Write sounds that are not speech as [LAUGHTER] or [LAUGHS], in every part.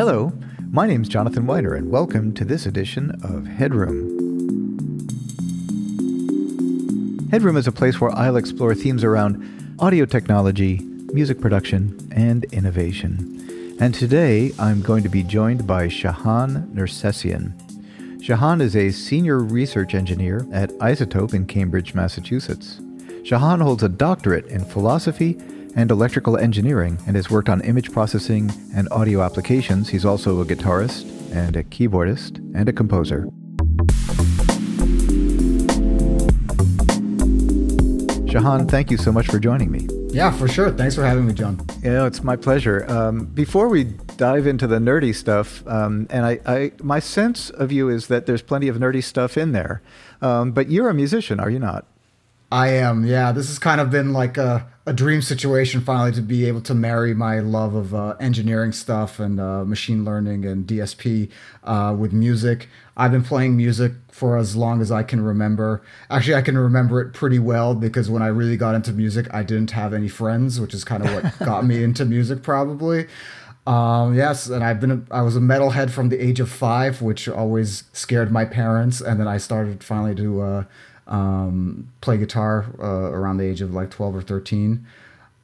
Hello, my name's Jonathan Wyner, and welcome to this edition of Headroom. Headroom is a place where I'll explore themes around audio technology, music production, and innovation. And today I'm going to be joined by Shahan Nercessian. Shahan is a senior research engineer at iZotope in Cambridge, Massachusetts. Shahan holds a doctorate in philosophy and electrical engineering and has worked on image processing and audio applications. He's also a guitarist and a keyboardist and a composer. Shahan, thank you so much for joining me. Yeah, for sure. Thanks for having me, John. Yeah, it's my pleasure. Um, before we dive into the nerdy stuff, um, and I, I, my sense of you is that there's plenty of nerdy stuff in there, um, but you're a musician, are you not? I am. Yeah, this has kind of been like a, a dream situation finally to be able to marry my love of uh, engineering stuff and uh, machine learning and DSP uh, with music. I've been playing music for as long as I can remember. Actually, I can remember it pretty well because when I really got into music, I didn't have any friends, which is kind of what [LAUGHS] got me into music, probably. Um, yes, and I've been a, I was a metalhead from the age of five, which always scared my parents, and then I started finally to uh, um, play guitar uh, around the age of like 12 or 13.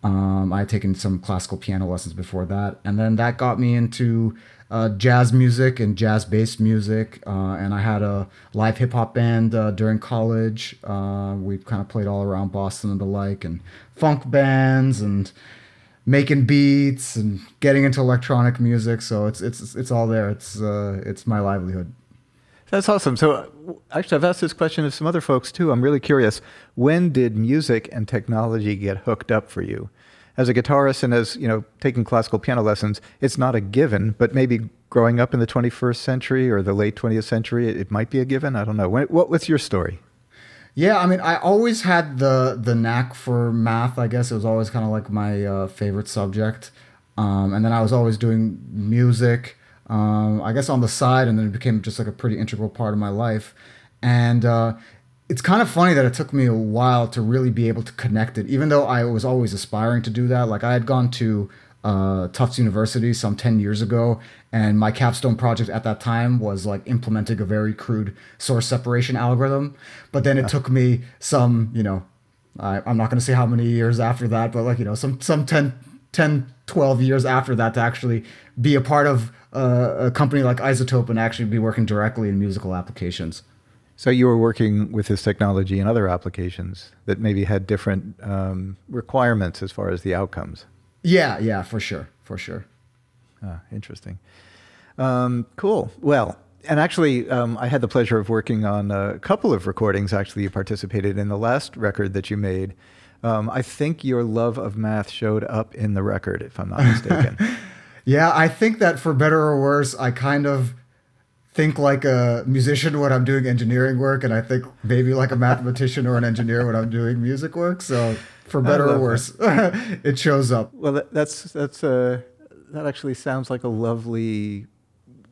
Um, I had taken some classical piano lessons before that, and then that got me into uh, jazz music and jazz based music. Uh, and I had a live hip hop band uh, during college. Uh, we kind of played all around Boston and the like, and funk bands and making beats and getting into electronic music. So it's it's it's all there. It's uh, it's my livelihood. That's awesome. So, actually, I've asked this question of some other folks too. I'm really curious. When did music and technology get hooked up for you? As a guitarist and as you know, taking classical piano lessons, it's not a given. But maybe growing up in the 21st century or the late 20th century, it, it might be a given. I don't know. When, what, what's your story? Yeah, I mean, I always had the the knack for math. I guess it was always kind of like my uh, favorite subject. Um, and then I was always doing music um, I guess on the side, and then it became just like a pretty integral part of my life. And uh, it's kind of funny that it took me a while to really be able to connect it, even though I was always aspiring to do that. Like I had gone to uh, Tufts University some 10 years ago, and my capstone project at that time was like implementing a very crude source separation algorithm. But then it took me some, you know, I, I'm not going to say how many years after that, but like, you know, some, some 10, 10, 12 years after that to actually be a part of uh, a company like iZotope and actually be working directly in musical applications. So you were working with this technology in other applications that maybe had different um, requirements as far as the outcomes. Yeah, yeah, for sure, for sure. Ah, interesting. Um, cool. Well, and actually, um, I had the pleasure of working on a couple of recordings. Actually, you participated in the last record that you made. Um, I think your love of math showed up in the record, if I'm not mistaken. [LAUGHS] Yeah, I think that for better or worse, I kind of think like a musician when I'm doing engineering work, and I think maybe like a mathematician or an engineer when I'm doing music work. So for better or worse, [LAUGHS] it shows up. Well, that, that's that's uh, that actually sounds like a lovely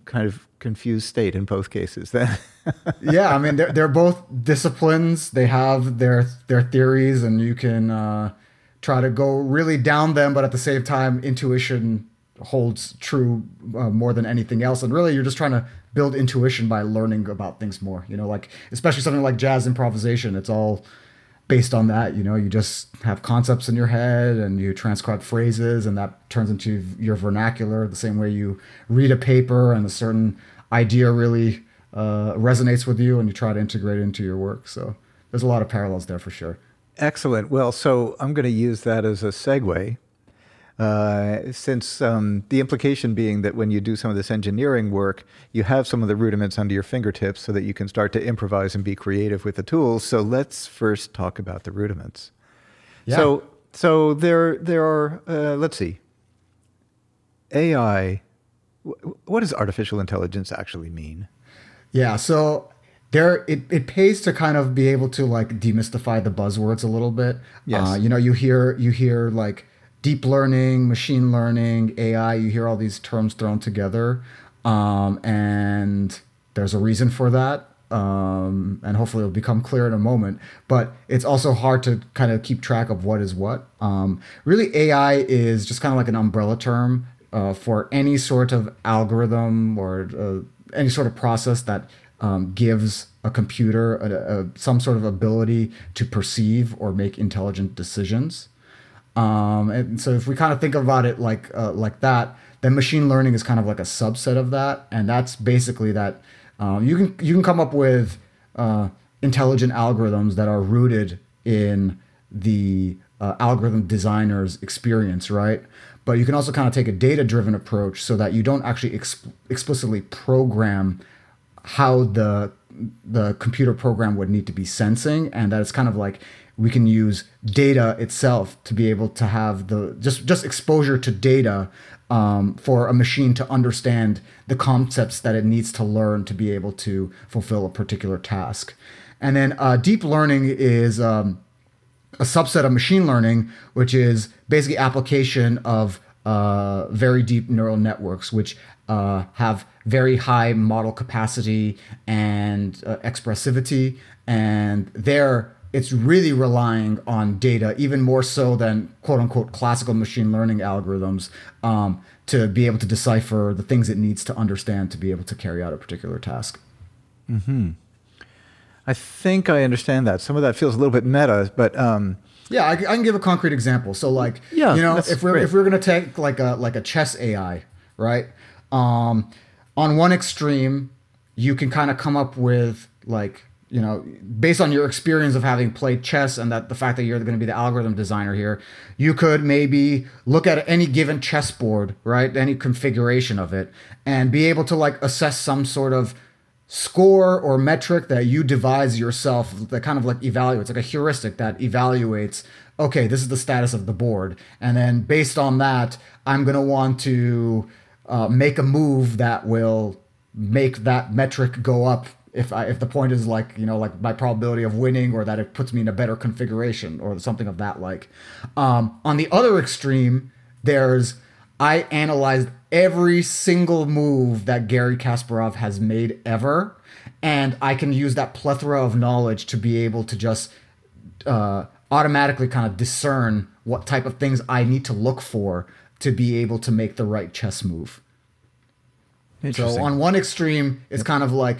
kind of confused state in both cases. Then, [LAUGHS] yeah, I mean they're they're both disciplines. They have their their theories, and you can uh, try to go really down them, but at the same time, intuition holds true uh, more than anything else. And really, you're just trying to build intuition by learning about things more. You know, like especially something like jazz improvisation. It's all based on that. You know, you just have concepts in your head and you transcribe phrases, and that turns into your vernacular. The same way you read a paper and a certain idea really uh, resonates with you, and you try to integrate it into your work. So there's a lot of parallels there for sure. Excellent. Well, so I'm going to use that as a segue uh, since um, the implication being that when you do some of this engineering work, you have some of the rudiments under your fingertips so that you can start to improvise and be creative with the tools. So let's first talk about the rudiments. Yeah. So, so there, there are, uh, let's see, AI. What does artificial intelligence actually mean? Yeah. So there it, it pays to kind of be able to like demystify the buzzwords a little bit. Yes. Uh, you know, you hear you hear like deep learning, machine learning, AI. You hear all these terms thrown together, um, and there's a reason for that. Um, and hopefully it'll become clear in a moment. But it's also hard to kind of keep track of what is what. Um, really, AI is just kind of like an umbrella term uh, for any sort of algorithm or uh, any sort of process that um, gives a computer a, a, some sort of ability to perceive or make intelligent decisions. Um, and so if we kind of think about it like uh, like that, then machine learning is kind of like a subset of that, and that's basically that um, you can you can come up with uh, intelligent algorithms that are rooted in the uh, algorithm designer's experience, right? But you can also kind of take a data driven approach so that you don't actually ex- explicitly program how the the computer program would need to be sensing and that it's kind of like we can use data itself to be able to have the just just exposure to data um, for a machine to understand the concepts that it needs to learn to be able to fulfill a particular task and then uh, deep learning is um, a subset of machine learning, which is basically application of uh, very deep neural networks, which uh, have very high model capacity and uh, expressivity. And there, it's really relying on data, even more so than quote unquote classical machine learning algorithms, um, to be able to decipher the things it needs to understand to be able to carry out a particular task. Hmm. I think I understand that. Some of that feels a little bit meta, but um, yeah, I, I, can give a concrete example. So, like, yeah, you know, if we're great. if we're gonna take like a like a chess AI, right? Um, on one extreme, you can kind of come up with like you know based on your experience of having played chess and that the fact that you're going to be the algorithm designer here you could maybe look at any given chessboard right any configuration of it and be able to like assess some sort of score or metric that you devise yourself that kind of like evaluates like a heuristic that evaluates okay this is the status of the board. And then based on that i'm going to want to uh, make a move that will make that metric go up if I, if the point is like you know like my probability of winning or that it puts me in a better configuration or something of that like um, on the other extreme there's i analyzed every single move that Garry Kasparov has made ever. And I can use that plethora of knowledge to be able to just uh, automatically kind of discern what type of things I need to look for to be able to make the right chess move. So on one extreme, it's kind of like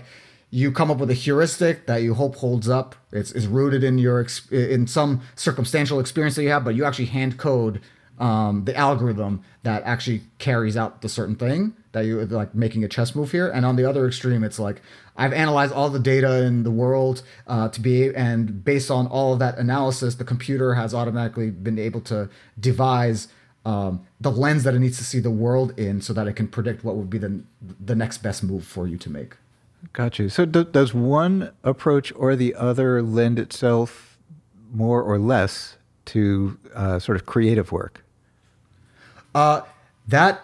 you come up with a heuristic that you hope holds up. It's, rooted in your in some circumstantial experience that you have, but you actually hand code um, the algorithm that actually carries out the certain thing that you like making a chess move here. And on the other extreme, it's like I've analyzed all the data in the world uh, to be, and based on all of that analysis, the computer has automatically been able to devise um, the lens that it needs to see the world in, so that it can predict what would be the the next best move for you to make. Got you. So do, does one approach or the other lend itself more or less to uh, sort of creative work? Uh, that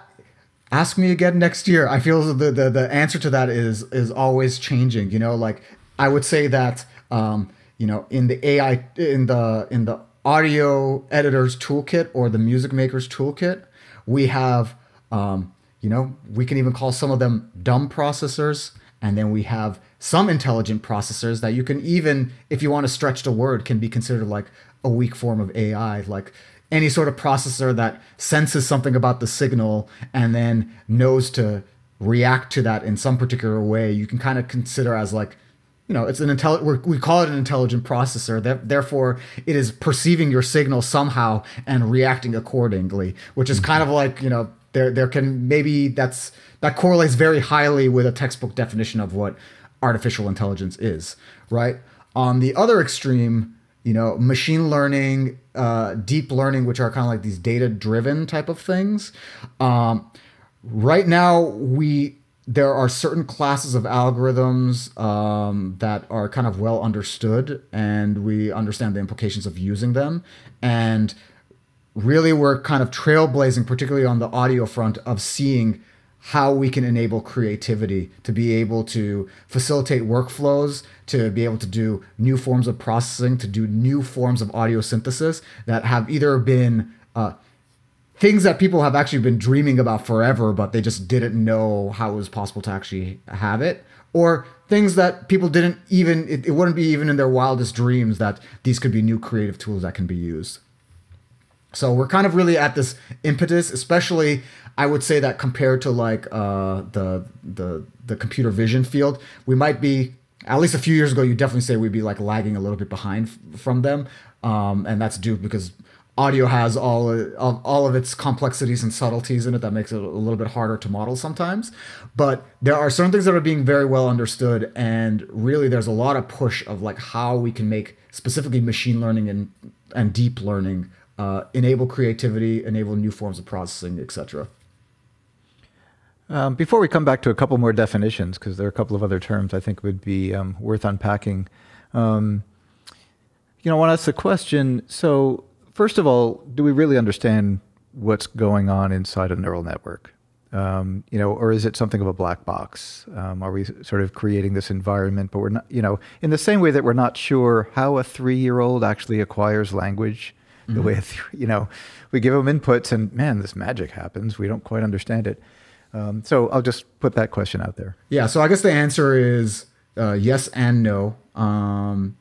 ask me again next year. I feel the, the the answer to that is is always changing. You know, like I would say that um, you know in the AI in the in the audio editor's toolkit or the music maker's toolkit, we have um, you know we can even call some of them dumb processors, and then we have some intelligent processors that you can even if you want to stretch the word can be considered like a weak form of AI, like any sort of processor that senses something about the signal and then knows to react to that in some particular way, you can kind of consider as like, you know, it's an intelligent, we call it an intelligent processor. That, therefore, it is perceiving your signal somehow and reacting accordingly, which is mm-hmm. kind of like, you know, there, there can maybe that's, that correlates very highly with a textbook definition of what artificial intelligence is, right? On the other extreme, you know, machine learning, uh, deep learning, which are kind of like these data driven type of things. Um, right now, we there are certain classes of algorithms um, that are kind of well understood, and we understand the implications of using them. And really, we're kind of trailblazing, particularly on the audio front, of seeing how we can enable creativity to be able to facilitate workflows, to be able to do new forms of processing, to do new forms of audio synthesis that have either been uh, things that people have actually been dreaming about forever, but they just didn't know how it was possible to actually have it, or things that people didn't even, it, it wouldn't be even in their wildest dreams that these could be new creative tools that can be used. So we're kind of really at this impetus, especially I would say that compared to like uh, the the the computer vision field, we might be at least a few years ago. You definitely say we'd be like lagging a little bit behind f- from them, um, and that's due because audio has all of, all of its complexities and subtleties in it that makes it a little bit harder to model sometimes. But there are certain things that are being very well understood, and really there's a lot of push of like how we can make specifically machine learning and and deep learning uh, enable creativity, enable new forms of processing, etc. Um, before we come back to a couple more definitions, because there are a couple of other terms I think would be um, worth unpacking. Um, you know, I want to ask the question. So, first of all, do we really understand what's going on inside a neural network? Um, you know, or is it something of a black box? Um, are we sort of creating this environment, but we're not, you know, in the same way that we're not sure how a three-year-old actually acquires language, mm-hmm. the way, you know, we give them inputs and man, this magic happens. We don't quite understand it. Um, so I'll just put that question out there. Yeah. So I guess the answer is uh, yes and no. Um,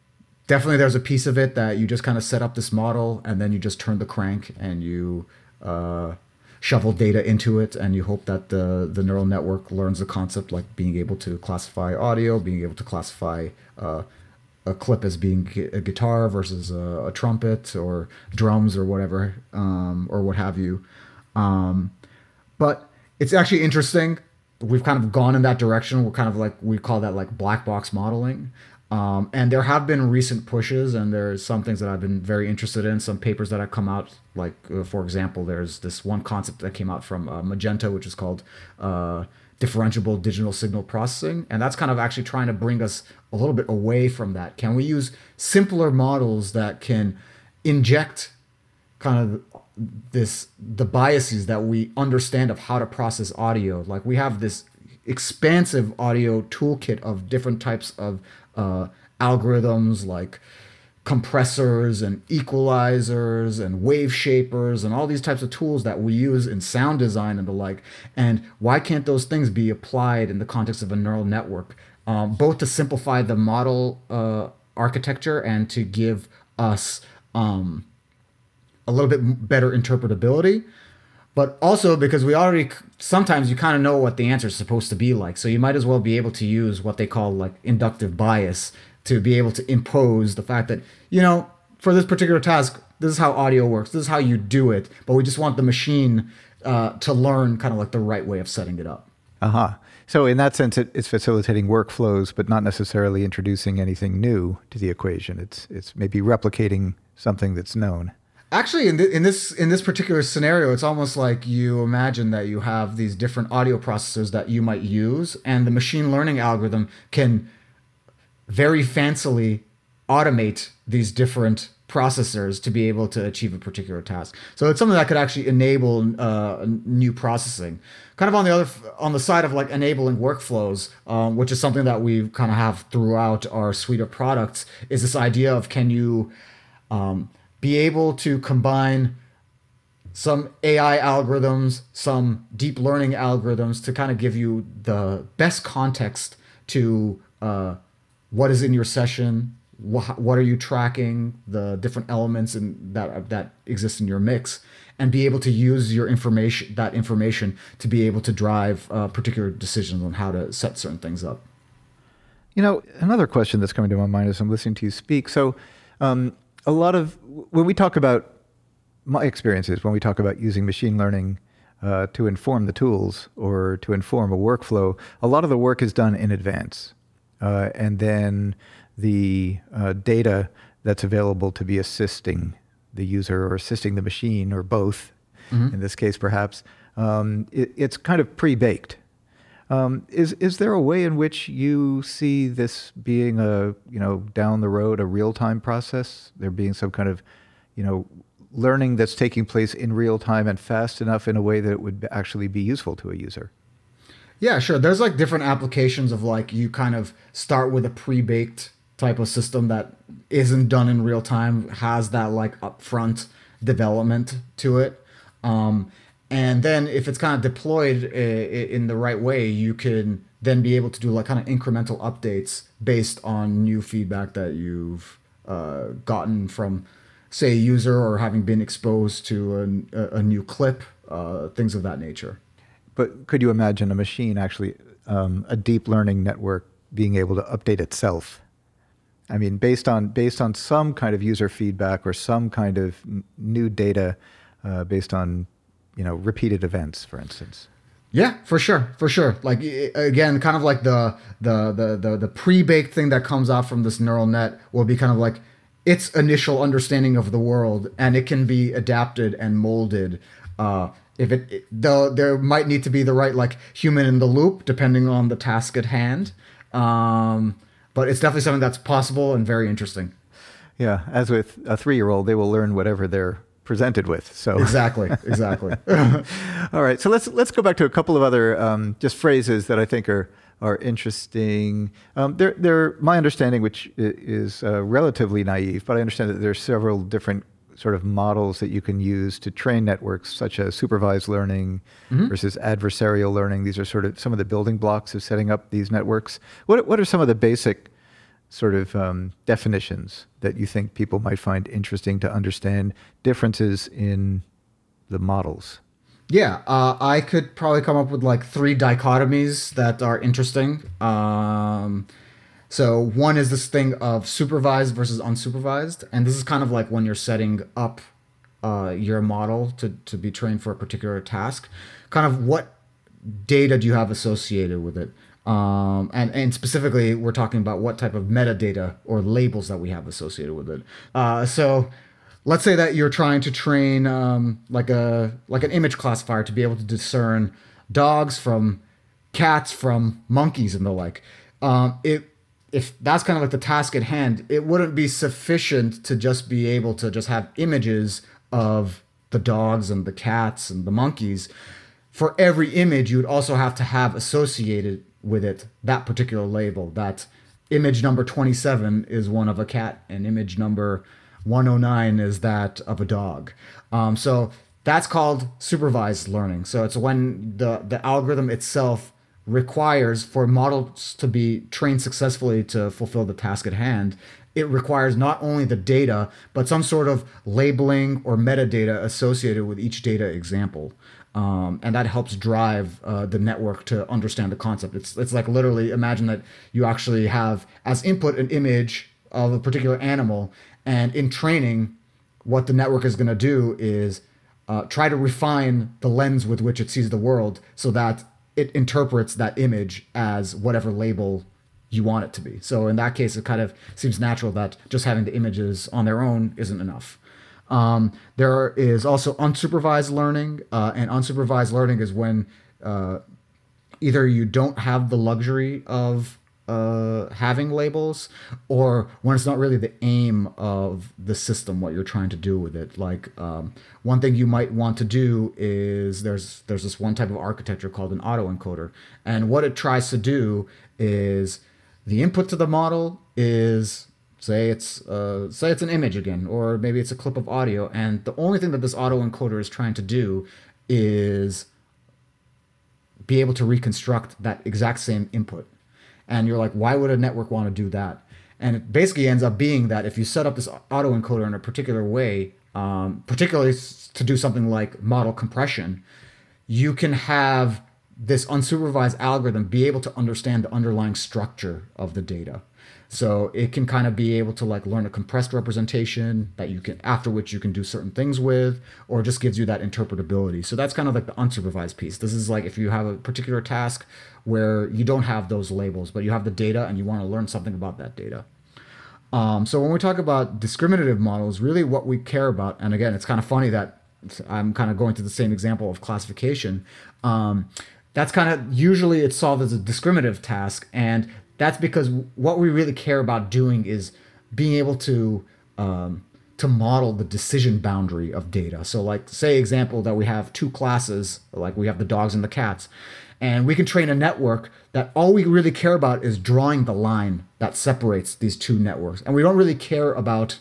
definitely there's a piece of it that you just kind of set up this model and then you just turn the crank and you uh, shovel data into it and you hope that the the neural network learns the concept like being able to classify audio being able to classify uh, a clip as being a guitar versus a, a trumpet or drums or whatever um, or what have you. Um, but it's actually interesting. We've kind of gone in that direction. We're kind of like we call that like black box modeling. Um, and there have been recent pushes, and there's some things that I've been very interested in. Some papers that have come out, like uh, for example, there's this one concept that came out from uh, Magenta, which is called uh, differentiable digital signal processing, and that's kind of actually trying to bring us a little bit away from that. Can we use simpler models that can inject kind of this the biases that we understand of how to process audio? Like we have this expansive audio toolkit of different types of uh, algorithms like compressors and equalizers and wave shapers and all these types of tools that we use in sound design and the like. And why can't those things be applied in the context of a neural network, um, both to simplify the model uh, architecture and to give us um, a little bit better interpretability? but also because we already sometimes you kind of know what the answer is supposed to be like so you might as well be able to use what they call like inductive bias to be able to impose the fact that you know for this particular task this is how audio works this is how you do it but we just want the machine uh, to learn kind of like the right way of setting it up. Uh-huh. So in that sense it, it's facilitating workflows but not necessarily introducing anything new to the equation. It's it's maybe replicating something that's known. Actually, in, th- in this in this particular scenario, it's almost like you imagine that you have these different audio processors that you might use, and the machine learning algorithm can very fancily automate these different processors to be able to achieve a particular task. So it's something that could actually enable uh, new processing. Kind of on the other on the side of like enabling workflows, um, which is something that we kind of have throughout our suite of products, is this idea of can you um, be able to combine some AI algorithms, some deep learning algorithms to kind of give you the best context to uh, what is in your session, wh- what are you tracking, the different elements in, that that exist in your mix, and be able to use your information, that information, to be able to drive uh, particular decisions on how to set certain things up. You know, another question that's coming to my mind as I'm listening to you speak. So. Um, a lot of when we talk about my experiences, when we talk about using machine learning uh, to inform the tools or to inform a workflow, a lot of the work is done in advance. Uh, and then the uh, data that's available to be assisting the user or assisting the machine or both, mm-hmm. in this case perhaps, um, it, it's kind of pre baked. Um, is is there a way in which you see this being a you know down the road a real time process? There being some kind of you know learning that's taking place in real time and fast enough in a way that it would actually be useful to a user. Yeah, sure. There's like different applications of like you kind of start with a pre baked type of system that isn't done in real time, has that like upfront development to it. Um, and then if it's kind of deployed in the right way you can then be able to do like kind of incremental updates based on new feedback that you've uh, gotten from say, a user or having been exposed to a, a new clip, uh, things of that nature. But could you imagine a machine actually, um, a deep learning network, being able to update itself? I mean, based on based on some kind of user feedback or some kind of n- new data, uh, based on you know repeated events, for instance. Yeah, for sure, for sure. Like again, kind of like the the the the, the pre-baked thing that comes out from this neural net will be kind of like its initial understanding of the world, and it can be adapted and molded. Uh, if it, it though there might need to be the right like human in the loop depending on the task at hand. Um, but it's definitely something that's possible and very interesting. Yeah, as with a three-year-old, they will learn whatever they're presented with. So exactly, exactly. [LAUGHS] All right, so let's let's go back to a couple of other um, just phrases that I think are are interesting. Um, they're, they're my understanding, which is uh, relatively naive, but I understand that there are several different sort of models that you can use to train networks, such as supervised learning mm-hmm. versus adversarial learning. These are sort of some of the building blocks of setting up these networks. What what are some of the basic sort of um, definitions that you think people might find interesting to understand differences in the models? Yeah, uh, I could probably come up with like three dichotomies that are interesting. Um, so one is this thing of supervised versus unsupervised, and this is kind of like when you're setting up uh, your model to to be trained for a particular task. Kind of what data do you have associated with it? Um, and, and specifically, we're talking about what type of metadata or labels that we have associated with it. Uh, so let's say that you're trying to train um, like a like an image classifier to be able to discern dogs from cats from monkeys and the like. Um, it if that's kind of like the task at hand, it wouldn't be sufficient to just be able to just have images of the dogs and the cats and the monkeys. For every image, you would also have to have associated with it that particular label. That image number 27 is one of a cat, and image number 109 is that of a dog. Um, so that's called supervised learning. So it's when the, the algorithm itself requires for models to be trained successfully to fulfill the task at hand. It requires not only the data, but some sort of labeling or metadata associated with each data example. Um, and that helps drive uh, the network to understand the concept. It's it's like literally imagine that you actually have as input an image of a particular animal, and in training, what the network is going to do is uh, try to refine the lens with which it sees the world, so that it interprets that image as whatever label you want it to be. So in that case, it kind of seems natural that just having the images on their own isn't enough. Um, there is also unsupervised learning, uh, and unsupervised learning is when uh, either you don't have the luxury of uh, having labels, or when it's not really the aim of the system, what you're trying to do with it. Like um, one thing you might want to do is there's there's this one type of architecture called an autoencoder, and what it tries to do is the input to the model is say it's uh, say it's an image again or maybe it's a clip of audio. And the only thing that this autoencoder is trying to do is be able to reconstruct that exact same input and you're like why would a network want to do that? And it basically ends up being that if you set up this autoencoder in a particular way um, particularly to do something like model compression you can have this unsupervised algorithm be able to understand the underlying structure of the data so it can kind of be able to like learn a compressed representation that you can after which you can do certain things with, or just gives you that interpretability. So that's kind of like the unsupervised piece. This is like if you have a particular task where you don't have those labels, but you have the data and you want to learn something about that data. Um, so when we talk about discriminative models, really what we care about, and again, it's kind of funny that I'm kind of going to the same example of classification. Um, that's kind of usually it's solved as a discriminative task, and that's because what we really care about doing is being able to um, to model the decision boundary of data. So, like, say, example that we have two classes, like we have the dogs and the cats, and we can train a network that all we really care about is drawing the line that separates these two networks, and we don't really care about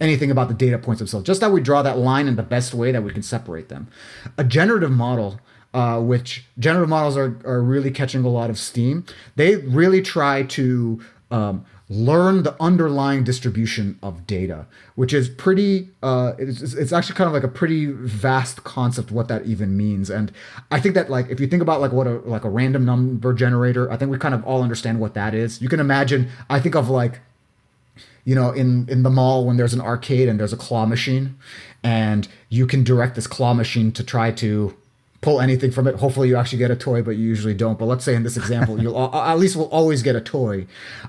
anything about the data points themselves. Just that we draw that line in the best way that we can separate them. A generative model uh, which generative models are, are really catching a lot of steam. They really try to um, learn the underlying distribution of data, which is pretty. Uh, it's, it's actually kind of like a pretty vast concept what that even means. And I think that like if you think about like what a like a random number generator, I think we kind of all understand what that is. You can imagine. I think of like you know in in the mall when there's an arcade and there's a claw machine and you can direct this claw machine to try to pull anything from it. Hopefully, you actually get a toy, but you usually don't. But let's say in this example, you'll at least will always get a toy.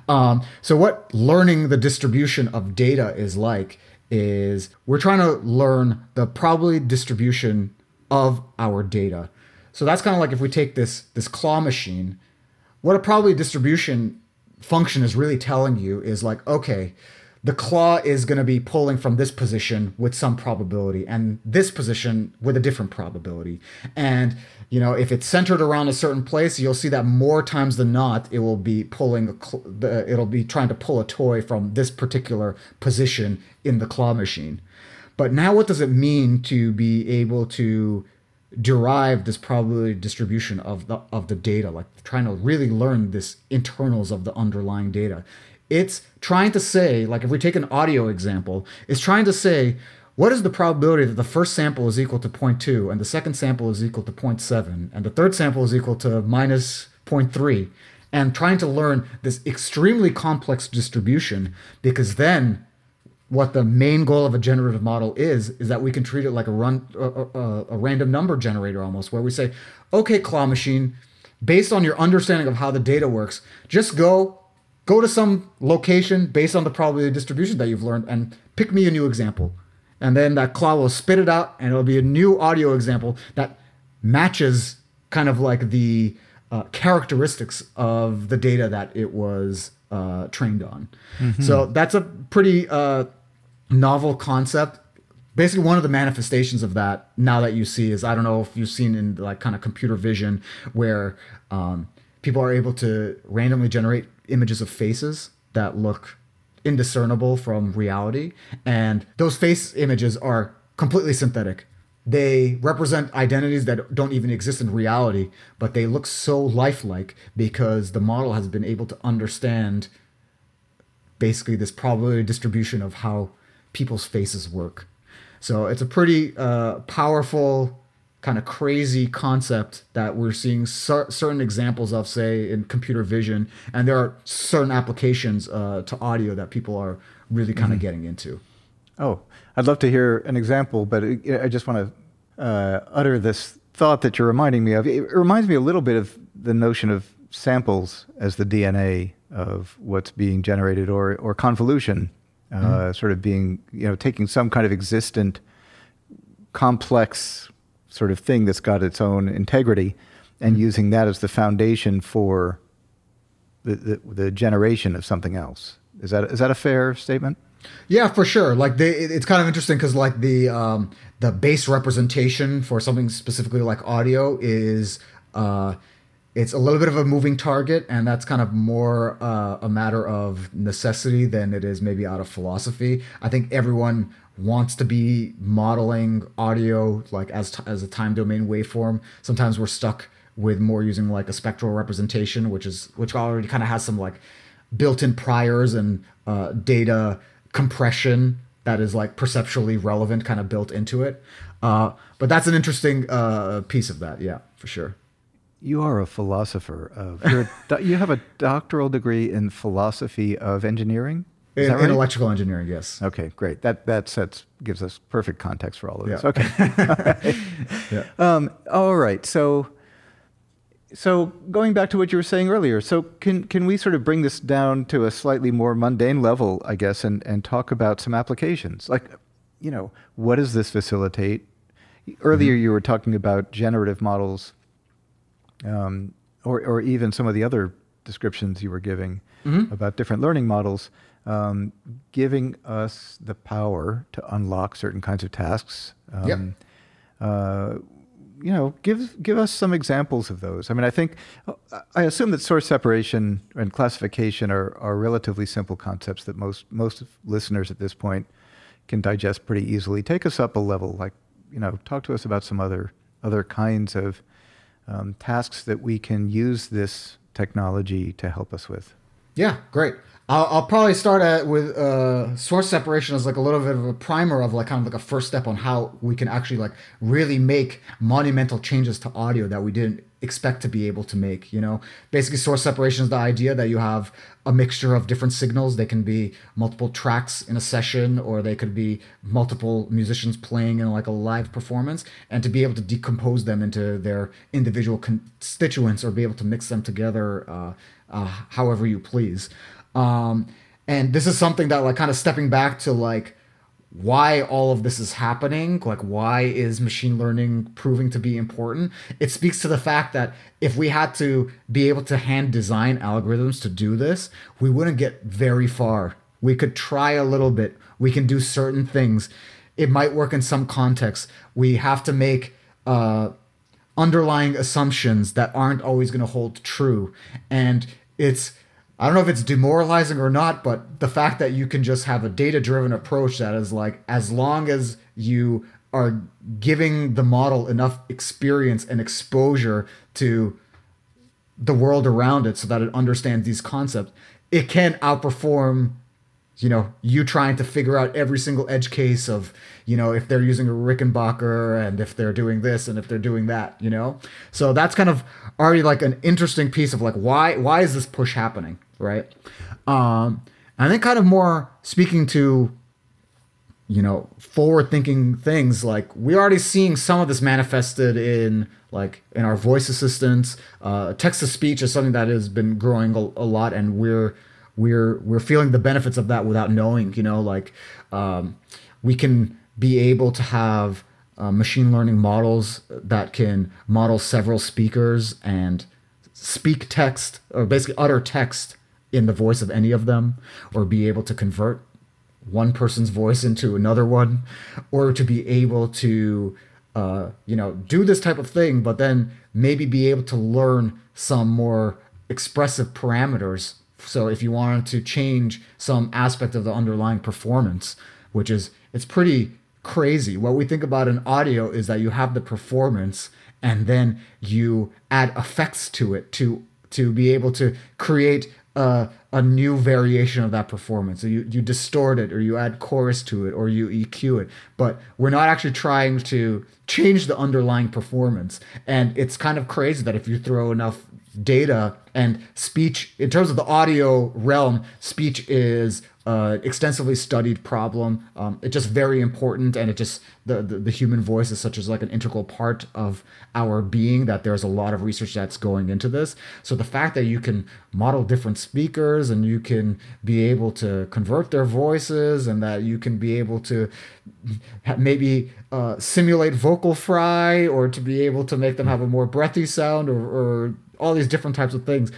Um, so, what learning the distribution of data is like is we're trying to learn the probability distribution of our data. So that's kind of like if we take this this claw machine, what a probability distribution function is really telling you is like, okay, the claw is going to be pulling from this position with some probability and this position with a different probability. And, you know, if it's centered around a certain place, you'll see that more times than not, it will be pulling, the, it'll be trying to pull a toy from this particular position in the claw machine. But now, what does it mean to be able to derive this probability distribution of the of the data like trying to really learn this internals of the underlying data it's trying to say, like if we take an audio example, it's trying to say what is the probability that the first sample is equal to 0.2 and the second sample is equal to 0.7 and the third sample is equal to minus 0.3 and trying to learn this extremely complex distribution because then what the main goal of a generative model is is that we can treat it like a run a, a, a random number generator almost where we say okay claw machine based on your understanding of how the data works just go go to some location based on the probability distribution that you've learned and pick me a new example. And then that claw will spit it out and it'll be a new audio example that matches kind of like the uh, characteristics of the data that it was uh, trained on. Mm-hmm. So that's a pretty uh, novel concept. Basically, one of the manifestations of that now that you see is I don't know if you've seen in like kind of computer vision where um, people are able to randomly generate images of faces that look indiscernible from reality. And those face images are completely synthetic. They represent identities that don't even exist in reality, but they look so lifelike because the model has been able to understand basically this probability distribution of how people's faces work. So it's a pretty uh, powerful kind of crazy concept that we're seeing cer- certain examples of, say, in computer vision, and there are certain applications uh, to audio that people are really kind of mm-hmm. getting into. Oh, I'd love to hear an example, but I just want to uh, utter this thought that you're reminding me of. It reminds me a little bit of the notion of samples as the DNA of what's being generated, or or convolution, uh, mm-hmm. sort of being you know taking some kind of existent complex sort of thing that's got its own integrity and mm-hmm. using that as the foundation for the, the, the, generation of something else. Is that is that a fair statement? Yeah, for sure. Like they, it's kind of interesting because like the um, the base representation for something specifically like audio is uh, it's a little bit of a moving target, and that's kind of more uh, a matter of necessity than it is maybe out of philosophy. I think everyone wants to be modeling audio like as t- as a time domain waveform. Sometimes we're stuck with more using like a spectral representation, which is which already kind of has some like built-in priors and uh, data compression that is like perceptually relevant kind of built into it. Uh, but that's an interesting uh, piece of that, yeah, for sure. You are a philosopher of. A, you have a doctoral degree in philosophy of engineering. In, right? in, electrical engineering, yes. Okay, great. That that sets gives us perfect context for all of this. Yeah. Okay. [LAUGHS] all right. Yeah. Um, all right. So, so going back to what you were saying earlier, so can can we sort of bring this down to a slightly more mundane level, I guess, and and talk about some applications? Like, you know, what does this facilitate? Earlier, mm-hmm. you were talking about generative models, um, or or even some of the other descriptions you were giving mm-hmm. about different learning models um, giving us the power to unlock certain kinds of tasks. Um, yep. Uh, you know, give give us some examples of those. I mean, I think I assume that source separation and classification are are relatively simple concepts that most most listeners at this point can digest pretty easily. Take us up a level, like you know, talk to us about some other other kinds of um, tasks that we can use this technology to help us with. Yeah, great. I'll, I'll probably start at, with uh, source separation as like a little bit of a primer of like kind of like a first step on how we can actually like really make monumental changes to audio that we didn't expect to be able to make. You know, basically source separation is the idea that you have a mixture of different signals. They can be multiple tracks in a session, or they could be multiple musicians playing in like a live performance, and to be able to decompose them into their individual constituents or be able to mix them together uh, uh, however you please. Um, and this is something that like kind of stepping back to like why all of this is happening like why is machine learning proving to be important? It speaks to the fact that if we had to be able to hand design algorithms to do this we wouldn't get very far. We could try a little bit. We can do certain things. It might work in some contexts we have to make uh, underlying assumptions that aren't always going to hold true. And it's I don't know if it's demoralizing or not, but the fact that you can just have a data driven approach that is like, as long as you are giving the model enough experience and exposure to the world around it so that it understands these concepts, it can outperform you know, you trying to figure out every single edge case of, you know, if they're using a Rickenbacker and if they're doing this and if they're doing that, you know? So that's kind of already like an interesting piece of like why why is this push happening, right? Um and then kind of more speaking to you know, forward thinking things like we're already seeing some of this manifested in like in our voice assistants. Uh, text to speech is something that has been growing a, a lot and we're we're we're feeling the benefits of that without knowing you know like um, we can be able to have uh, machine learning models that can model several speakers and speak text or basically utter text in the voice of any of them or be able to convert one person's voice into another one or to be able to uh, you know do this type of thing but then maybe be able to learn some more expressive parameters so if you wanted to change some aspect of the underlying performance, which is it's pretty crazy. What we think about in audio is that you have the performance and then you add effects to it to to be able to create a, a new variation of that performance. So you, you distort it or you add chorus to it or you EQ it. But we're not actually trying to change the underlying performance. And it's kind of crazy that if you throw enough data and speech in terms of the audio realm speech is uh, extensively studied problem. Um, it's just very important and it just the, the, the human voice is such as like an integral part of our being that there's a lot of research that's going into this. So the fact that you can model different speakers and you can be able to convert their voices and that you can be able to maybe uh, simulate vocal fry or to be able to make them have a more breathy sound or, or all these different types of things.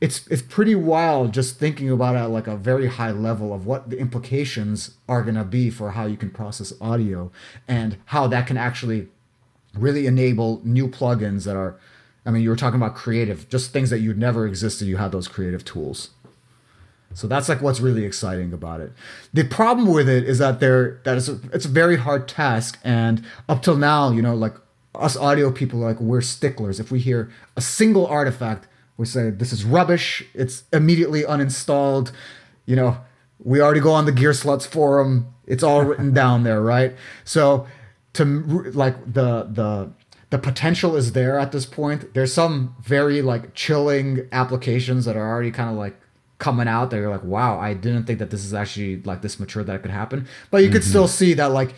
It's it's pretty wild just thinking about it at like a very high level of what the implications are gonna be for how you can process audio and how that can actually really enable new plugins that are I mean you were talking about creative, just things that you'd never existed, you had those creative tools. So that's like what's really exciting about it. The problem with it is that there that is a, it's a very hard task, and up till now, you know, like us audio people like we're sticklers. If we hear a single artifact, we say this is rubbish. It's immediately uninstalled. You know, we already go on the Gearslutz forum. It's all [LAUGHS] written down there, right? So to like the the the potential is there at this point. There's some very like chilling applications that are already kind of like coming out that you're like, wow, I didn't think that this is actually like this mature that it could happen. But you mm-hmm. could still see that like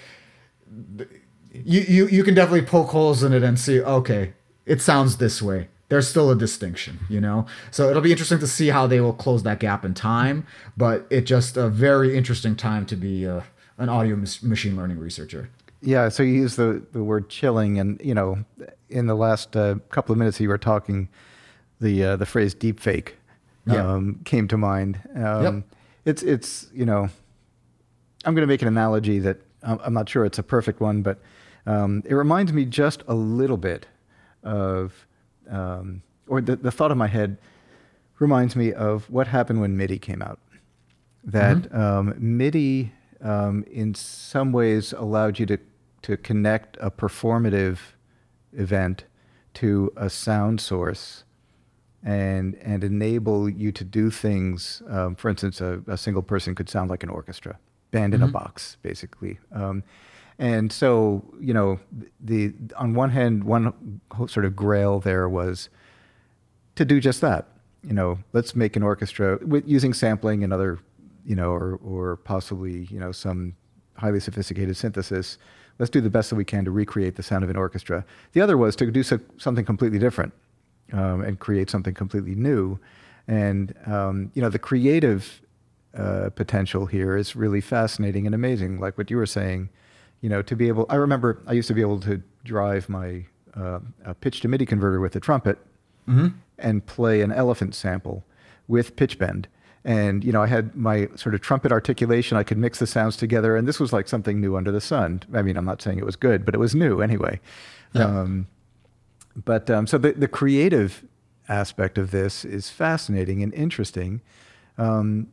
you, you you can definitely poke holes in it and see okay it sounds this way. There's still a distinction you know? So it'll be interesting to see how they will close that gap in time but it's just a very interesting time to be uh, an audio machine learning researcher. Yeah so you use the, the word chilling and you know in the last uh, couple of minutes you were talking the uh, the phrase deepfake um, came to mind. Um, yep. it's it's you know i'm going to make an analogy that i'm not sure it's a perfect one but um, it reminds me just a little bit of, um, or the, the thought in my head reminds me of what happened when MIDI came out. That mm-hmm. um, MIDI, um, in some ways, allowed you to, to connect a performative event to a sound source and and enable you to do things. Um, for instance, a, a, single person could sound like an orchestra, band in mm-hmm. a box, basically. Um, and so, you know, the on one hand, one sort of grail there was to do just that. You know, let's make an orchestra with using sampling and other, you know, or or possibly you know some highly sophisticated synthesis. Let's do the best that we can to recreate the sound of an orchestra. The other was to do so, something completely different um, and create something completely new. And um, you know, the creative uh, potential here is really fascinating and amazing. Like what you were saying, you know, to be able. I remember I used to be able to drive my uh, pitch to MIDI converter with a trumpet mm-hmm. and play an elephant sample with pitch bend. And you know, I had my sort of trumpet articulation. I could mix the sounds together, and this was like something new under the sun. I mean, I'm not saying it was good, but it was new anyway. Yeah. Um, but um, so the, the creative aspect of this is fascinating and interesting. Um,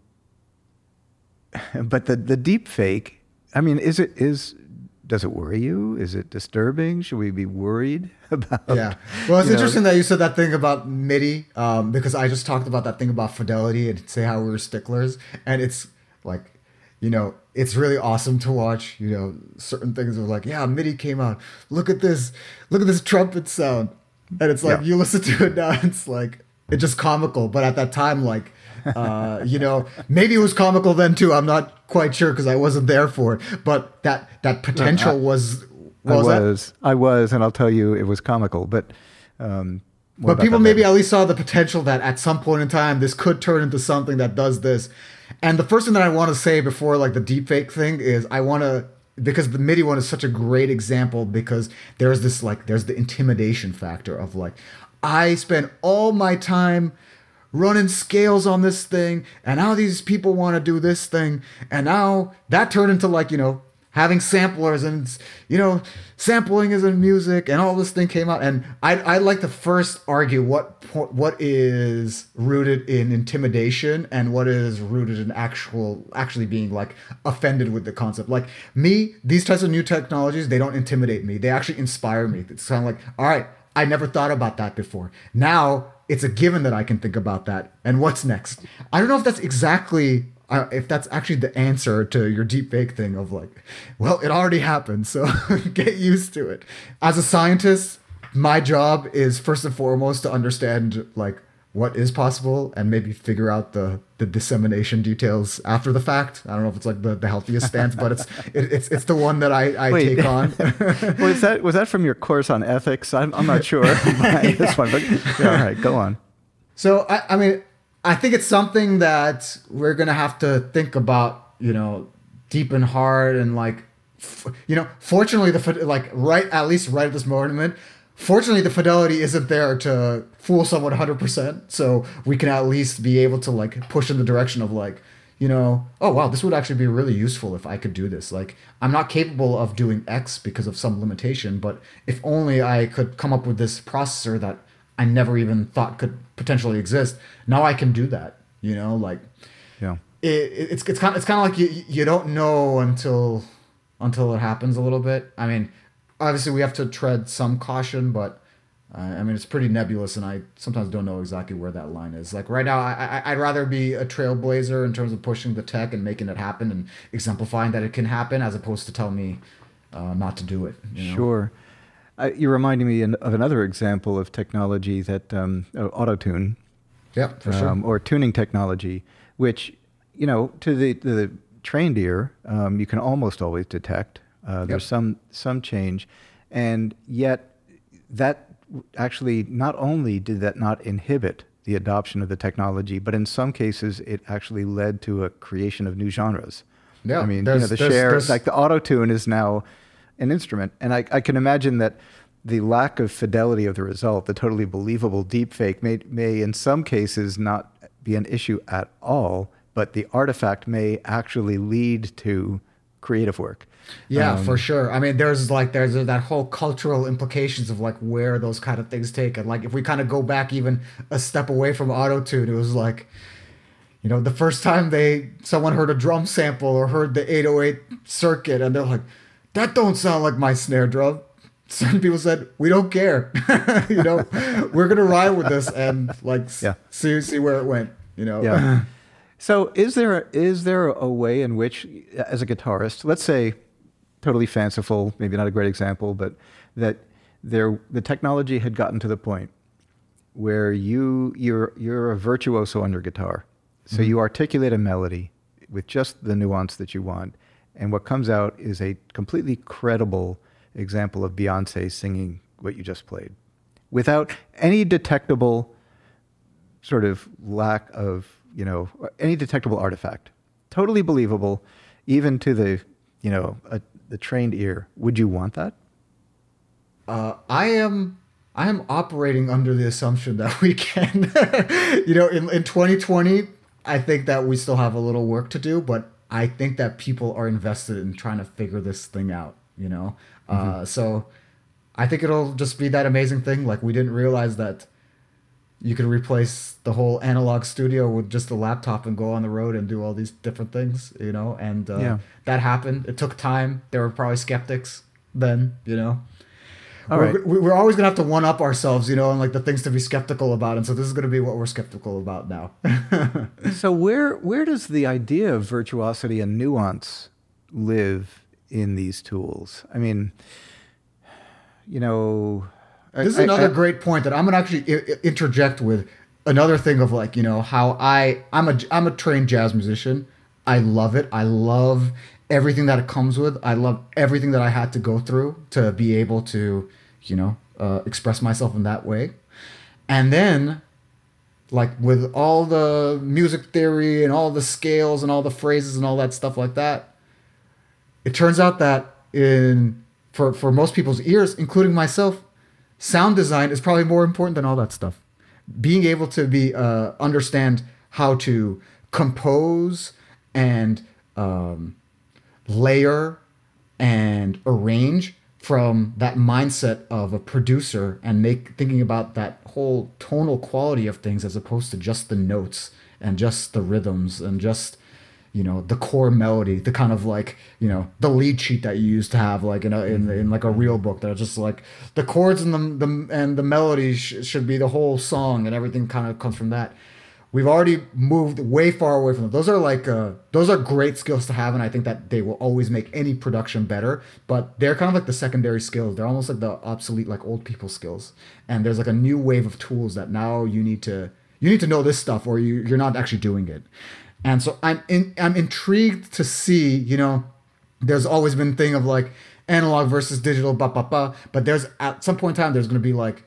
[LAUGHS] but the, the deep fake, I mean, is it, is, does it worry you? Is it disturbing? Should we be worried [LAUGHS] about? Yeah. Well, it's interesting know, that you said that thing about MIDI um, because I just talked about that thing about fidelity and say how we were sticklers, and it's like, you know, it's really awesome to watch. You know, certain things are like, yeah, MIDI came out. Look at this. Look at this trumpet sound. And it's like yeah. you listen to it now, [LAUGHS] it's like it's just comical. But at that time, like uh, you know, maybe it was comical then too. I'm not quite sure because I wasn't there for it. But that that potential was. was I was, that? I was, and I'll tell you, it was comical. But um, but people maybe at least saw the potential that at some point in time this could turn into something that does this. And the first thing that I want to say before like the deepfake thing is I want to because the MIDI one is such a great example because there's this like there's the intimidation factor of like I spend all my time running scales on this thing and now these people want to do this thing and now that turned into like you know having samplers and you know sampling is in music and all this thing came out and I I like to first argue what what is rooted in intimidation and what is rooted in actual actually being like offended with the concept. Like me these types of new technologies they don't intimidate me. They actually inspire me. It's kind of like all right I never thought about that before. Now it's a given that I can think about that and what's next I don't know if that's exactly uh, if that's actually the answer to your deep fake thing of like, well, it already happened, so [LAUGHS] get used to it. As a scientist, my job is first and foremost to understand like what is possible and maybe figure out the the dissemination details after the fact. I don't know if it's like the, the healthiest stance, but it's [LAUGHS] it, it's it's the one that I, I Wait, take on. [LAUGHS] was that was that from your course on ethics? I'm, I'm not sure [LAUGHS] yeah. this one, but yeah, all right, go on. So I, I mean I think it's something that we're gonna have to think about, you know, deep and hard, and like, you know, fortunately, the like right at least right at this moment, fortunately, the fidelity isn't there to fool someone 100. percent So we can at least be able to like push in the direction of like, you know, oh wow, this would actually be really useful if I could do this. Like, I'm not capable of doing X because of some limitation, but if only I could come up with this processor that I never even thought could potentially exist. Now I can do that. You know, like yeah, it, it's it's kind of it's kind of like you you don't know until until it happens a little bit. I mean, obviously we have to tread some caution, but uh, I mean it's pretty nebulous, and I sometimes don't know exactly where that line is. Like right now, I, I I'd rather be a trailblazer in terms of pushing the tech and making it happen and exemplifying that it can happen, as opposed to tell me uh, not to do it. You know? Sure. Uh, you're reminding me of another example of technology that um, uh, auto tune. Yeah, for sure. Um, or tuning technology, which you know to the the trained ear, um, you can almost always detect. Uh, there's yep. some some change, and yet that actually not only did that not inhibit the adoption of the technology, but in some cases it actually led to a creation of new genres. Yeah, I mean, you know, the share like the auto tune is now an instrument. And I, I can imagine that the lack of fidelity of the result, the totally believable deepfake, may, may in some cases not be an issue at all, but the artifact may actually lead to creative work. Yeah, um, for sure. I mean, there's like there's that whole cultural implications of like where those kind of things take, and like if we kind of go back even a step away from auto tune, it was like, you know, the first time they someone heard a drum sample or heard the 808 circuit, and they're like, that don't sound like my snare drum. [LAUGHS] Some people said we don't care. [LAUGHS] you know, [LAUGHS] we're gonna ride with this and like Yeah. see see where it went. You know. Yeah. so is there is there a way in which, as a guitarist, let's say, totally fanciful, maybe not a great example, but that there the technology had gotten to the point where you you're you're a virtuoso on your guitar, so mm-hmm. you articulate a melody with just the nuance that you want, and what comes out is a completely credible example of Beyonce singing what you just played, without any detectable sort of lack of you know any detectable artifact. Totally believable even to the you know a, the trained ear would you want that uh, I am I am operating under the assumption that we can. [LAUGHS] you know, in, in 2020, I think that we still have a little work to do, but I think that people are invested in trying to figure this thing out. You know, uh, so I think it'll just be that amazing thing. Like we didn't realize that you could replace the whole analog studio with just a laptop and go on the road and do all these different things. You know, and uh, Yeah. that happened. It took time. There were probably skeptics then. You know. All we're, right. we- we're always gonna have to one up ourselves, you know, and like the things to be skeptical about, and so this is gonna be what we're skeptical about now. [LAUGHS] so where where does the idea of virtuosity and nuance live in these tools i mean you know this is I- another I- great point that I'm gonna actually interject with another thing of like you know how I I'm a I'm a trained jazz musician. I love it. I love everything that it comes with. I love everything that I had to go through to be able to you know uh, express myself in that way. And then like with all the music theory and all the scales and all the phrases and all that stuff like that it turns out that in for for most people's ears including myself sound design is probably more important than all that stuff. Being able to be uh, understand how to compose and um, layer and arrange from that mindset of a producer and make thinking about that whole tonal quality of things as opposed to just the notes and just the rhythms and just you know the core melody the kind of like you know the lead sheet that you used to have like in a in, in like a real book that are just like the chords and the, the and the melody sh- should be the whole song and everything kind of comes from that we've already moved way far away from them. Those are like uh, those are great skills to have, and I think that they will always make any production better. But they're kind of like the secondary skills. They're almost like the obsolete like old people skills. And there's like a new wave of tools that now you need to you need to know this stuff, or you you're not actually doing it. And so I'm in, I'm intrigued to see you know there's always been thing of like analog versus digital, ba ba ba. But there's at some point in time there's going to be like,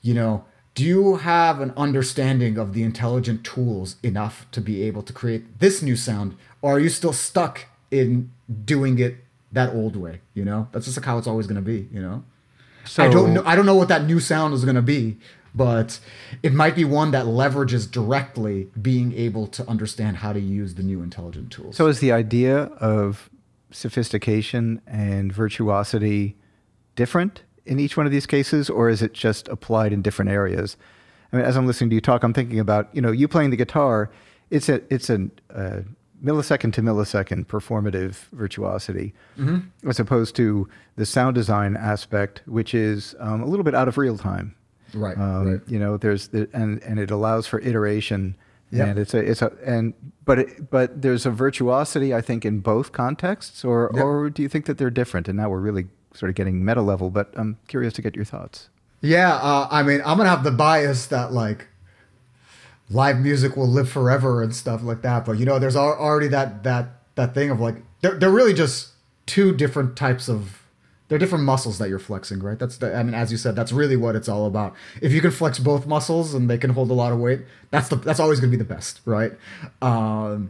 you know, do you have an understanding of the intelligent tools enough to be able to create this new sound, or are you still stuck in doing it that old way? You know, that's just like how it's always going to be. You know, so I don't know. I don't know what that new sound is going to be. But it might be one that leverages directly being able to understand how to use the new intelligent tools. So is the idea of sophistication and virtuosity different in each one of these cases, or is it just applied in different areas? I mean, as I'm listening to you talk, I'm thinking about you know you playing the guitar. It's a it's a uh, millisecond to millisecond performative virtuosity, as opposed to the sound design aspect, which is um, a little bit out of real time. Right, Um, right. You know, there's the, and and it allows for iteration. Yep. And it's a it's a and but it, but there's a virtuosity I think in both contexts, or Yep. or do you think that they're different? And now we're really sort of getting meta level. But I'm curious to get your thoughts. Yeah, uh, I mean, I'm gonna have the bias that like live music will live forever and stuff like that. But you know, there's already that that that thing of like they're they're really just two different types of they're different muscles that you're flexing, right? That's the I mean, as you said, that's really what it's all about. If you can flex both muscles and they can hold a lot of weight, that's the that's always gonna be the best, right? Um,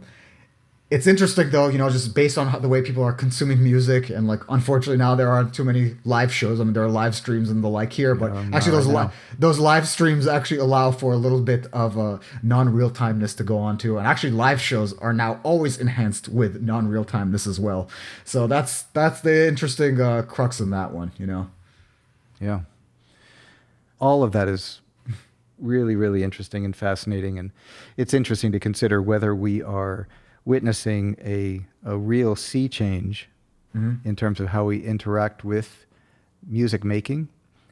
it's interesting though, you know, just based on how, the way people are consuming music, and like, unfortunately now there aren't too many live shows. I mean, there are live streams and the like here, but No, actually those right li- those live streams actually allow for a little bit of a non-real timeness to go on to, and actually live shows are now always enhanced with non-real timeness as well. So that's that's the interesting uh, crux in that one, you know. Yeah. All of that is really, really interesting and fascinating. And it's interesting to consider whether we are witnessing a, a real sea change in terms of how we interact with music making,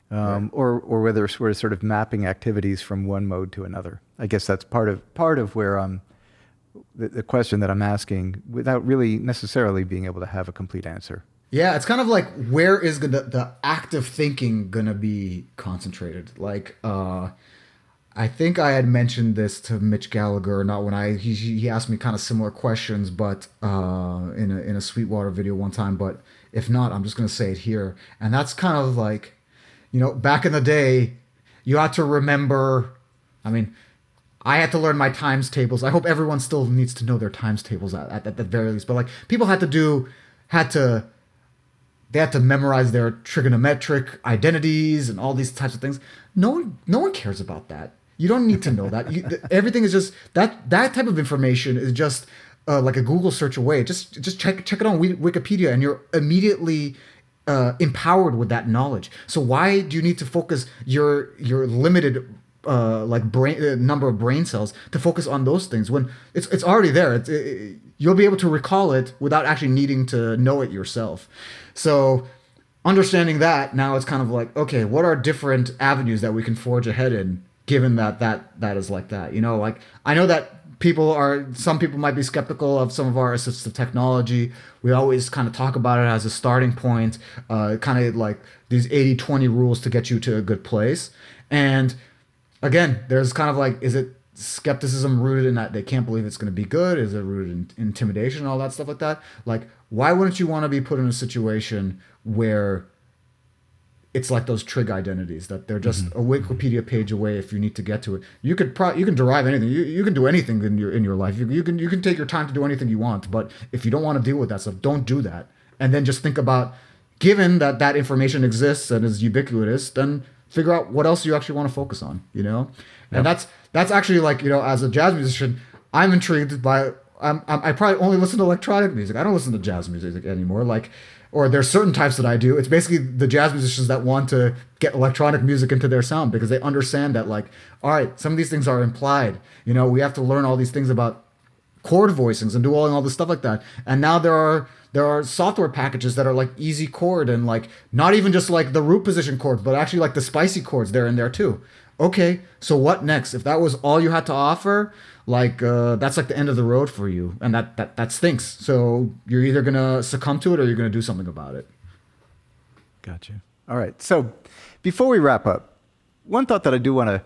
um, right. or or whether we're sort of mapping activities from one mode to another. I guess that's part of part of where um, the, the question that I'm asking, without really necessarily being able to have a complete answer. Yeah, it's kind of like where is the, the active thinking gonna be concentrated? Like, uh, I think I had mentioned this to Mitch Gallagher, not when I he, he asked me kind of similar questions, but uh, in a in a Sweetwater video one time. But if not, I'm just gonna say it here, and that's kind of like, you know, back in the day, you had to remember. I mean, I had to learn my times tables. I hope everyone still needs to know their times tables at, at, at the very least. But like people had to do, had to they had to memorize their trigonometric identities and all these types of things. No one, no one cares about that. You don't need to know that. You, everything is just that that type of information is just uh, like a Google search away. Just just check check it on Wikipedia, and you're immediately uh, empowered with that knowledge. So why do you need to focus your your limited uh, like brain uh, number of brain cells to focus on those things when it's it's already there. It's, it, you'll be able to recall it without actually needing to know it yourself. So understanding that now it's kind of like okay, what are different avenues that we can forge ahead in given that that that is like that. You know, like I know that people are some people might be skeptical of some of our assistive technology we always kind of talk about it as a starting point uh, kind of like these 80-20 rules to get you to a good place and again, there's kind of like, is it skepticism rooted in that they can't believe it's going to be good? Is it rooted in intimidation and all that stuff like that? Like, why wouldn't you want to be put in a situation where it's like those trig identities that they're just mm-hmm. a Wikipedia page away if you need to get to it. You could pro- you can derive anything. You, you can do anything in your in your life. You, you can you can take your time to do anything you want. But if you don't want to deal with that stuff, don't do that. And then just think about, given that that information exists and is ubiquitous, then figure out what else you actually want to focus on, you know? And that's that's actually like, you know, as a jazz musician, I'm intrigued by I'm, I'm, i probably only listen to electronic music. I don't listen to jazz music anymore. Like, or there's certain types that I do. It's basically the jazz musicians that want to get electronic music into their sound because they understand that, like, all right, some of these things are implied. You know, we have to learn all these things about chord voicings and do all, all this stuff like that. And now there are there are software packages that are like easy chord and like not even just like the root position chords, but actually like the spicy chords there in there too. Okay, so what next? If that was all you had to offer, like uh, that's like the end of the road for you, and that that that stinks. So you're either gonna succumb to it or you're gonna do something about it. Gotcha. All right. So before we wrap up, one thought that I do want to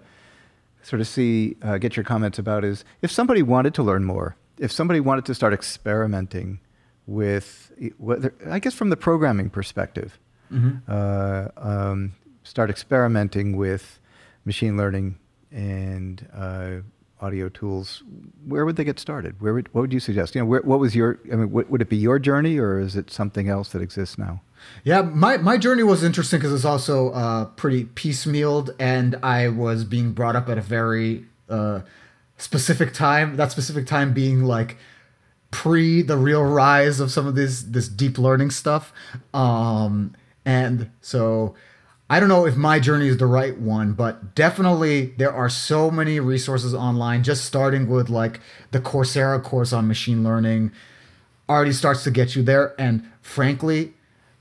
sort of see, uh, get your comments about is if somebody wanted to learn more, if somebody wanted to start experimenting with, whether, I guess from the programming perspective, mm-hmm. uh, um, start experimenting with machine learning and uh, audio tools, where would they get started? Where would, what would you suggest? You know, where, what was your? I mean, would it be your journey, or is it something else that exists now? Yeah, my, my journey was interesting because it's also uh, pretty piecemealed, and I was being brought up at a very uh, specific time. That specific time being like pre the real rise of some of this this deep learning stuff. Um, and so I don't know if my journey is the right one, but definitely there are so many resources online. Just starting with like the Coursera course on machine learning already starts to get you there. And frankly,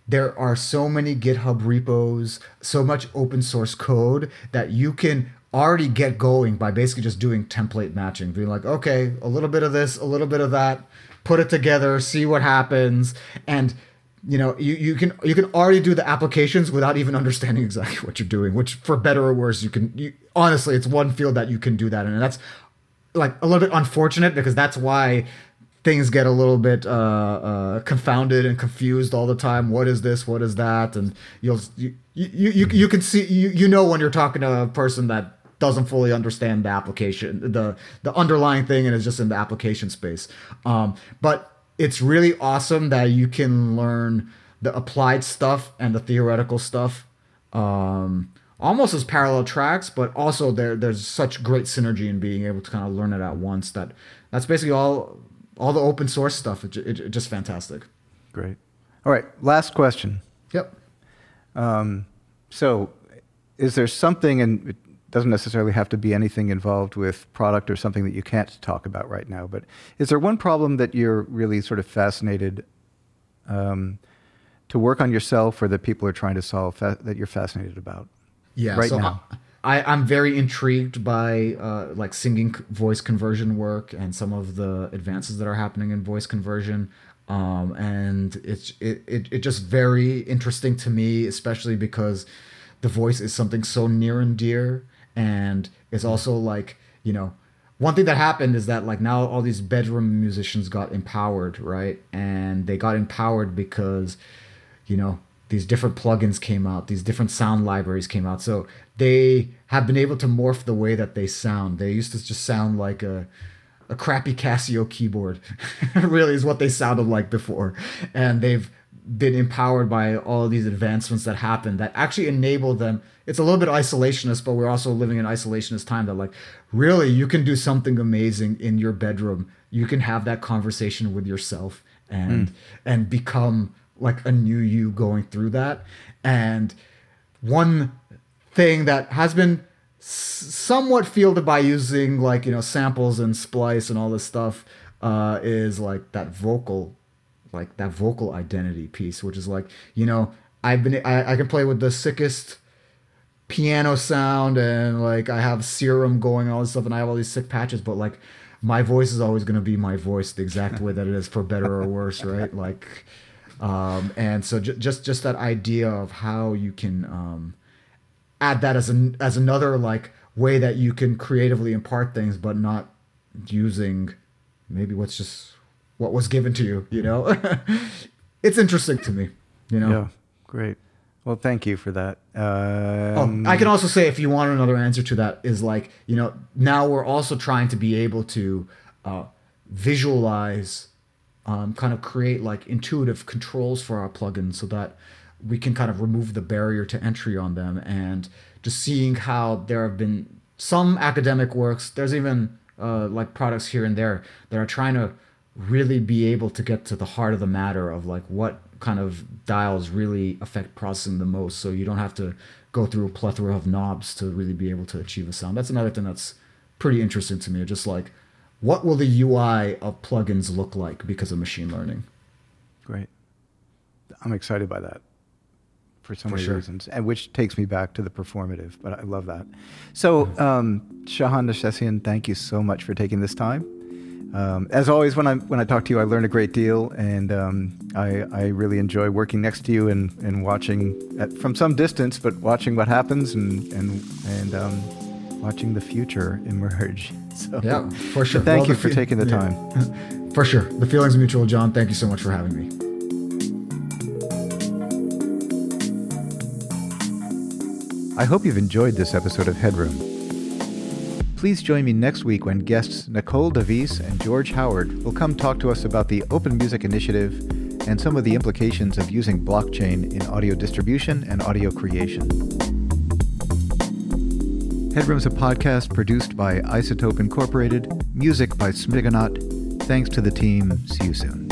there are so many GitHub repos, so much open source code that you can already get going by basically just doing template matching, being like, okay, a little bit of this, a little bit of that, put it together, see what happens, and you know you, you can you can already do the applications without even understanding exactly what you're doing which for better or worse you can you, honestly it's one field that you can do that in. And that's like a little bit unfortunate because that's why things get a little bit uh, uh, confounded and confused all the time. What is this? What is that? And you'll you you, you, you can see you, you know when you're talking to a person that doesn't fully understand the application, the the underlying thing, and is just in the application space. Um, but it's really awesome that you can learn the applied stuff and the theoretical stuff um, almost as parallel tracks, but also there there's such great synergy in being able to kind of learn it at once. That that's basically all all the open source stuff. It's it, it, just fantastic. Great. All right, last question. Yep. Um, so, is there something, and doesn't necessarily have to be anything involved with product or something that you can't talk about right now. But is there one problem that you're really sort of fascinated um, to work on yourself or that people are trying to solve fa- that you're fascinated about? Yeah, right so now. I, I'm very intrigued by uh, like singing voice conversion work and some of the advances that are happening in voice conversion. Um, and it's it, it, it just very interesting to me, especially because the voice is something so near and dear, and it's also like you know one thing that happened is that like now all these bedroom musicians got empowered, right? And they got empowered because you know these different plugins came out these different sound libraries came out. So they have been able to morph the way that they sound. They used to just sound like a a crappy casio keyboard [LAUGHS] really is what they sounded like before. And they've been empowered by all of these advancements that happened that actually enable them. It's a little bit isolationist but we're also living in isolationist time that like really you can do something amazing in your bedroom. You can have that conversation with yourself and and become like a new you going through that. And one thing that has been somewhat fielded by using like you know samples and splice and all this stuff uh, is like that vocal like that vocal identity piece which is like you know i've been i, I can play with the sickest piano sound and like I have serum going on and all this stuff and I have all these sick patches, but like my voice is always gonna be my voice the exact way that it is for better or worse, right? [LAUGHS] Like um and so j- just just that idea of how you can um add that as an as another like way that you can creatively impart things but not using maybe what's just what was given to you, you know? [LAUGHS] it's interesting to me, you know. Yeah, great. Well, thank you for that. Oh, Um, I can also say if you want another answer to that is like you know now we're also trying to be able to uh, visualize, um, kind of create like intuitive controls for our plugins so that we can kind of remove the barrier to entry on them and just seeing how there have been some academic works. There's even uh, like products here and there that are trying to really be able to get to the heart of the matter of like what kind of dials really affect processing the most so you don't have to go through a plethora of knobs to really be able to achieve a sound that's another thing that's pretty interesting to me just like what will the ui of plugins look like because of machine learning Great. I'm excited by that for so For many sure. reasons, and which takes me back to the performative. But I love that. So, um, Shahan Nercessian, thank you so much for taking this time. Um, as always, when I when I talk to you, I learn a great deal, and um, I I really enjoy working next to you and and watching at, from some distance, but watching what happens and and and um, watching the future emerge. [LAUGHS] So, yeah for sure thank Well, you for fe- taking the yeah. time. [LAUGHS] for sure the feeling's mutual john thank you so much for having me I hope you've enjoyed this episode of Headroom. Please join me next week when guests Nicole Davis and George Howard will come talk to us about the Open Music Initiative and some of the implications of using blockchain in audio distribution and audio creation. Headroom's a podcast produced by iZotope Incorporated, music by Smigonaut. Thanks to the team. See you soon.